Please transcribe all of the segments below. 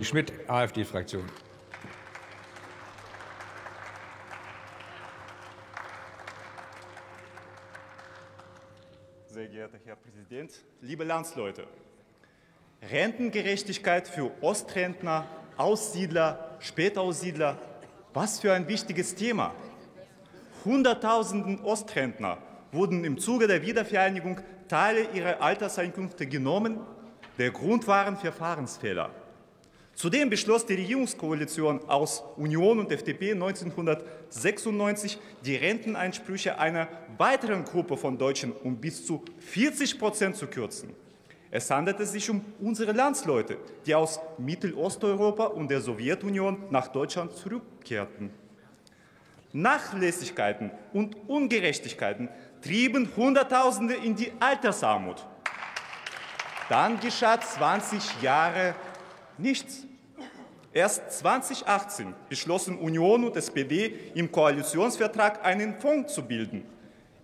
Schmidt, AfD-Fraktion. Sehr geehrter Herr Präsident, liebe Landsleute! Rentengerechtigkeit für Ostrentner, Aussiedler, Spätaussiedler, was für ein wichtiges Thema. Hunderttausenden Ostrentner wurden im Zuge der Wiedervereinigung Teile ihrer Alterseinkünfte genommen. Der Grund waren Verfahrensfehler. Zudem beschloss die Regierungskoalition aus Union und FDP 1996 die Renteneinsprüche einer weiteren Gruppe von Deutschen um bis zu 40 Prozent zu kürzen. Es handelte sich um unsere Landsleute, die aus Mittelosteuropa und der Sowjetunion nach Deutschland zurückkehrten. Nachlässigkeiten und Ungerechtigkeiten trieben Hunderttausende in die Altersarmut. Dann geschah 20 Jahre nichts. Erst 2018 beschlossen Union und SPD im Koalitionsvertrag einen Fonds zu bilden.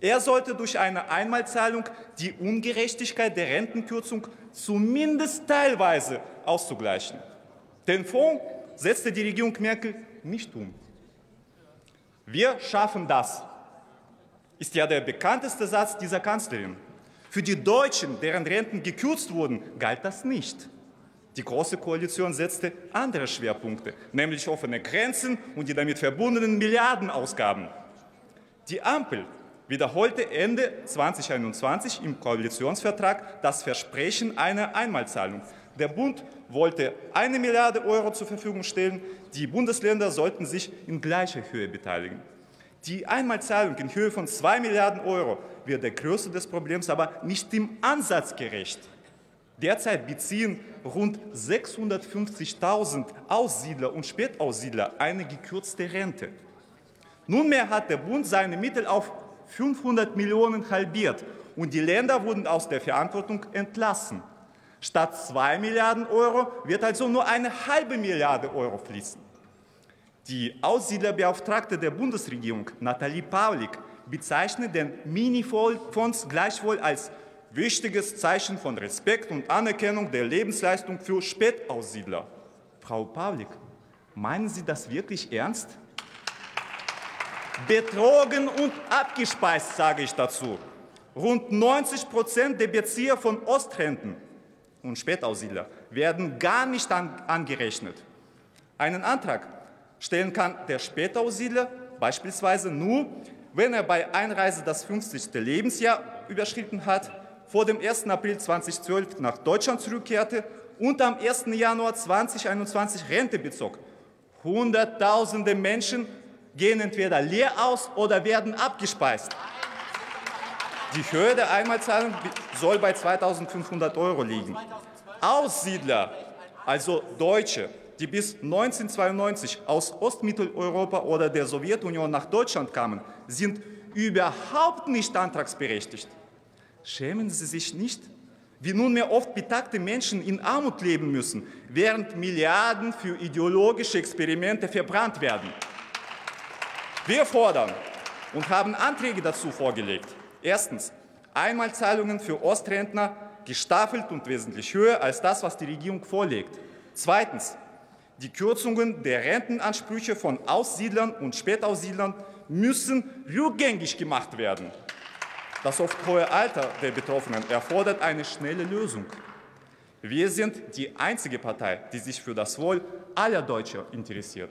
Er sollte durch eine Einmalzahlung die Ungerechtigkeit der Rentenkürzung zumindest teilweise auszugleichen. Den Fonds setzte die Regierung Merkel nicht um. Wir schaffen das, ist ja der bekannteste Satz dieser Kanzlerin. Für die Deutschen, deren Renten gekürzt wurden, galt das nicht. Die Große Koalition setzte andere Schwerpunkte, nämlich offene Grenzen und die damit verbundenen Milliardenausgaben. Die Ampel wiederholte Ende 2021 im Koalitionsvertrag das Versprechen einer Einmalzahlung. Der Bund wollte eine Milliarde Euro zur Verfügung stellen. Die Bundesländer sollten sich in gleicher Höhe beteiligen. Die Einmalzahlung in Höhe von zwei Milliarden Euro wird der Größe des Problems aber nicht im Ansatz gerecht. Derzeit beziehen rund 650.000 Aussiedler und Spätaussiedler eine gekürzte Rente. Nunmehr hat der Bund seine Mittel auf 500 Millionen halbiert und die Länder wurden aus der Verantwortung entlassen. Statt 2 Milliarden Euro wird also nur eine halbe Milliarde Euro fließen. Die Aussiedlerbeauftragte der Bundesregierung, Nathalie Paulik, bezeichnet den Mini-Fonds gleichwohl als wichtiges Zeichen von Respekt und Anerkennung der Lebensleistung für Spätaussiedler. Frau Pawlik, meinen Sie das wirklich ernst? Betrogen und abgespeist, sage ich dazu. Rund 90 Prozent der Bezieher von Ostrenten und Spätaussiedler werden gar nicht an, angerechnet. Einen Antrag stellen kann der Spätaussiedler beispielsweise nur, wenn er bei Einreise das 50. Lebensjahr überschritten hat vor dem 1. April 2012 nach Deutschland zurückkehrte und am 1. Januar 2021 Rente bezog. Hunderttausende Menschen gehen entweder leer aus oder werden abgespeist. Die Höhe der Einmalzahlung soll bei 2.500 Euro liegen. Aussiedler, also Deutsche, die bis 1992 aus Ostmitteleuropa oder der Sowjetunion nach Deutschland kamen, sind überhaupt nicht antragsberechtigt. Schämen Sie sich nicht, wie nunmehr oft betagte Menschen in Armut leben müssen, während Milliarden für ideologische Experimente verbrannt werden? Wir fordern und haben Anträge dazu vorgelegt. Erstens Einmalzahlungen für Ostrentner gestaffelt und wesentlich höher als das, was die Regierung vorlegt. Zweitens die Kürzungen der Rentenansprüche von Aussiedlern und Spätaussiedlern müssen rückgängig gemacht werden. Das oft hohe Alter der Betroffenen erfordert eine schnelle Lösung. Wir sind die einzige Partei, die sich für das Wohl aller Deutschen interessiert.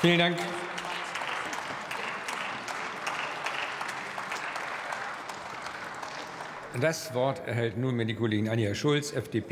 Vielen Dank. Das Wort erhält nunmehr die Kollegin Anja Schulz, FDP.